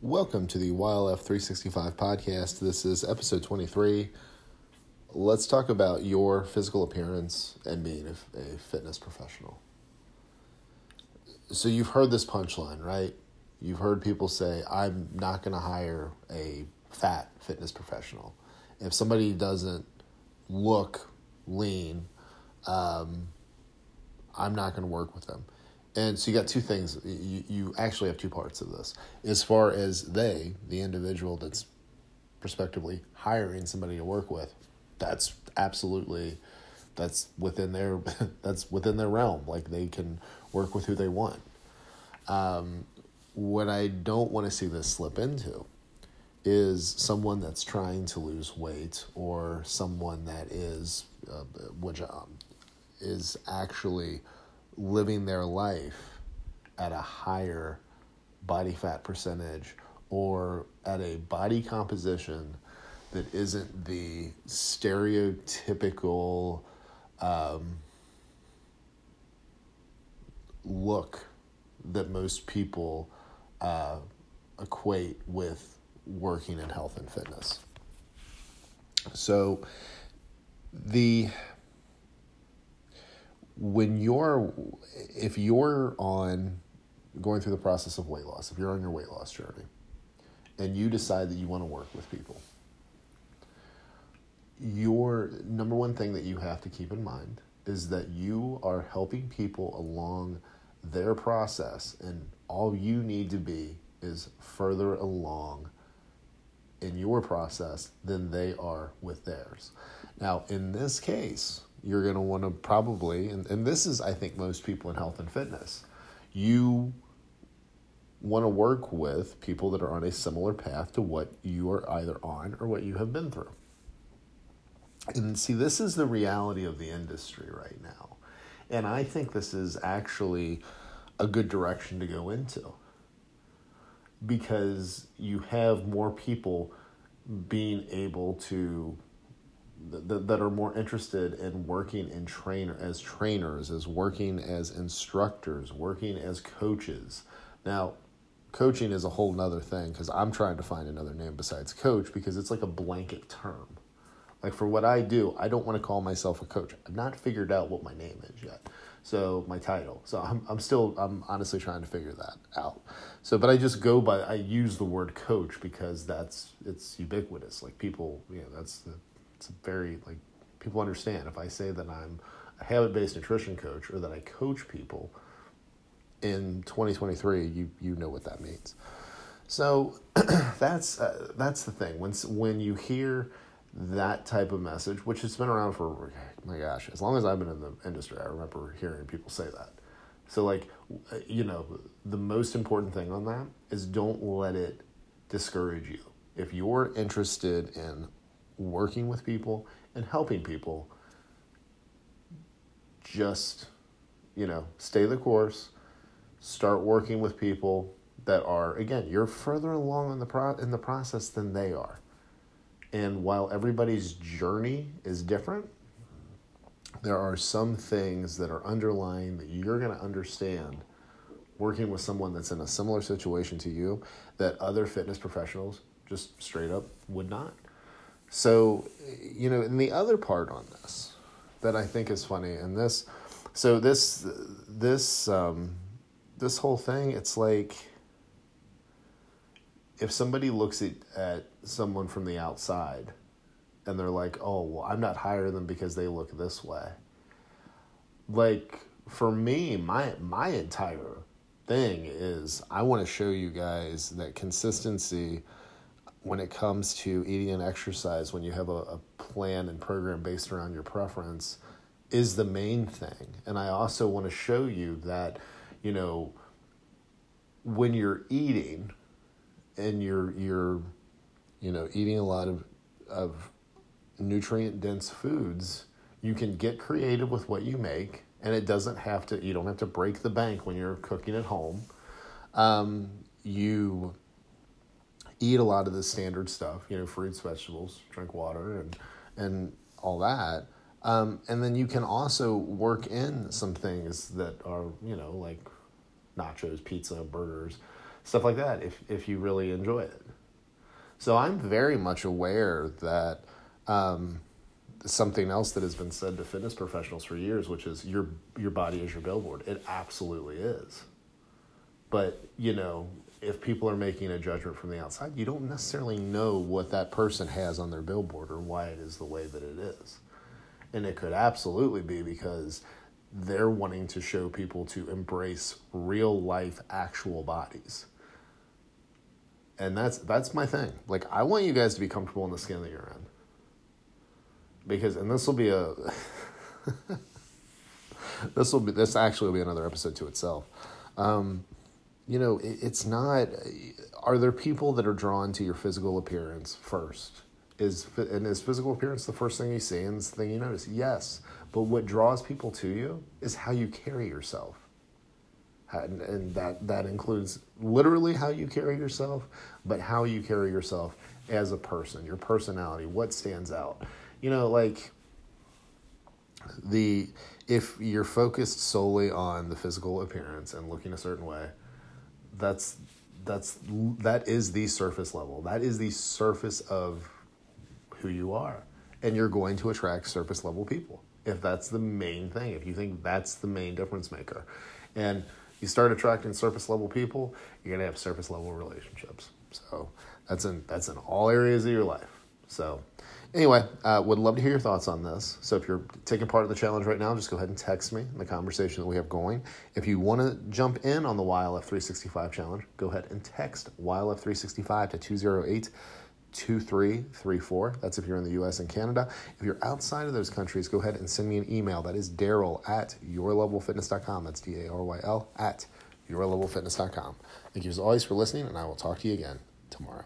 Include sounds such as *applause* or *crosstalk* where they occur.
Welcome to the YLF 365 podcast. This is episode 23. Let's talk about your physical appearance and being a, a fitness professional. So, you've heard this punchline, right? You've heard people say, I'm not going to hire a fat fitness professional. If somebody doesn't look lean, um, I'm not going to work with them. And so you got two things. You, you actually have two parts of this. As far as they, the individual that's prospectively hiring somebody to work with, that's absolutely that's within their *laughs* that's within their realm. Like they can work with who they want. Um, what I don't want to see this slip into is someone that's trying to lose weight or someone that is uh, which um, is actually living their life at a higher body fat percentage or at a body composition that isn't the stereotypical um, look that most people uh, equate with working in health and fitness. So, the when you're if you're on going through the process of weight loss, if you're on your weight loss journey and you decide that you want to work with people, your number one thing that you have to keep in mind is that you are helping people along their process and all you need to be is further along in your process than they are with theirs. Now, in this case, you're going to want to probably, and, and this is, I think, most people in health and fitness, you want to work with people that are on a similar path to what you are either on or what you have been through. And see, this is the reality of the industry right now. And I think this is actually a good direction to go into because you have more people being able to that, that are more interested in working in trainer as trainers, as working as instructors, working as coaches. Now, coaching is a whole nother thing because I'm trying to find another name besides coach because it's like a blanket term. Like for what I do, I don't want to call myself a coach. I've not figured out what my name is yet. So my title. So I'm I'm still I'm honestly trying to figure that out. So but I just go by I use the word coach because that's it's ubiquitous. Like people, you know, that's the it's very like people understand if I say that I'm a habit based nutrition coach or that I coach people in 2023, you you know what that means. So *clears throat* that's uh, that's the thing when when you hear that type of message, which has been around for my gosh, as long as I've been in the industry, I remember hearing people say that. So like, you know, the most important thing on that is don't let it discourage you. If you're interested in working with people and helping people just you know stay the course start working with people that are again you're further along in the pro- in the process than they are. And while everybody's journey is different there are some things that are underlying that you're going to understand working with someone that's in a similar situation to you that other fitness professionals just straight up would not so, you know, and the other part on this that I think is funny, and this, so this, this, um, this whole thing, it's like if somebody looks at, at someone from the outside and they're like, oh, well, I'm not hiring them because they look this way. Like, for me, my, my entire thing is I want to show you guys that consistency when it comes to eating and exercise, when you have a, a plan and program based around your preference, is the main thing. And I also want to show you that, you know, when you're eating and you're you're you know eating a lot of of nutrient dense foods, you can get creative with what you make and it doesn't have to you don't have to break the bank when you're cooking at home. Um, you eat a lot of the standard stuff, you know, fruits, vegetables, drink water, and and all that. Um, and then you can also work in some things that are, you know, like nachos, pizza, burgers, stuff like that if if you really enjoy it. So I'm very much aware that um, something else that has been said to fitness professionals for years, which is your your body is your billboard. It absolutely is. But you know, if people are making a judgment from the outside, you don't necessarily know what that person has on their billboard or why it is the way that it is. And it could absolutely be because they're wanting to show people to embrace real life actual bodies. And that's that's my thing. Like i want you guys to be comfortable in the skin that you're in. Because and this will be a *laughs* this will be this actually will be another episode to itself. Um, you know it, it's not are there people that are drawn to your physical appearance first is and is physical appearance the first thing you see and the thing you notice yes but what draws people to you is how you carry yourself. And, and that, that includes literally how you carry yourself, but how you carry yourself as a person, your personality, what stands out. You know, like the if you're focused solely on the physical appearance and looking a certain way, that's that's that is the surface level. That is the surface of who you are. And you're going to attract surface level people if that's the main thing, if you think that's the main difference maker. And you start attracting surface level people, you're gonna have surface level relationships. So that's in that's in all areas of your life. So anyway, uh, would love to hear your thoughts on this. So if you're taking part of the challenge right now, just go ahead and text me in the conversation that we have going. If you want to jump in on the YLF 365 challenge, go ahead and text YLF 365 to 208 2334. That's if you're in the US and Canada. If you're outside of those countries, go ahead and send me an email. That is Daryl at yourlevelfitness.com. That's D A R Y L at yourlevelfitness.com. Thank you as always for listening, and I will talk to you again tomorrow.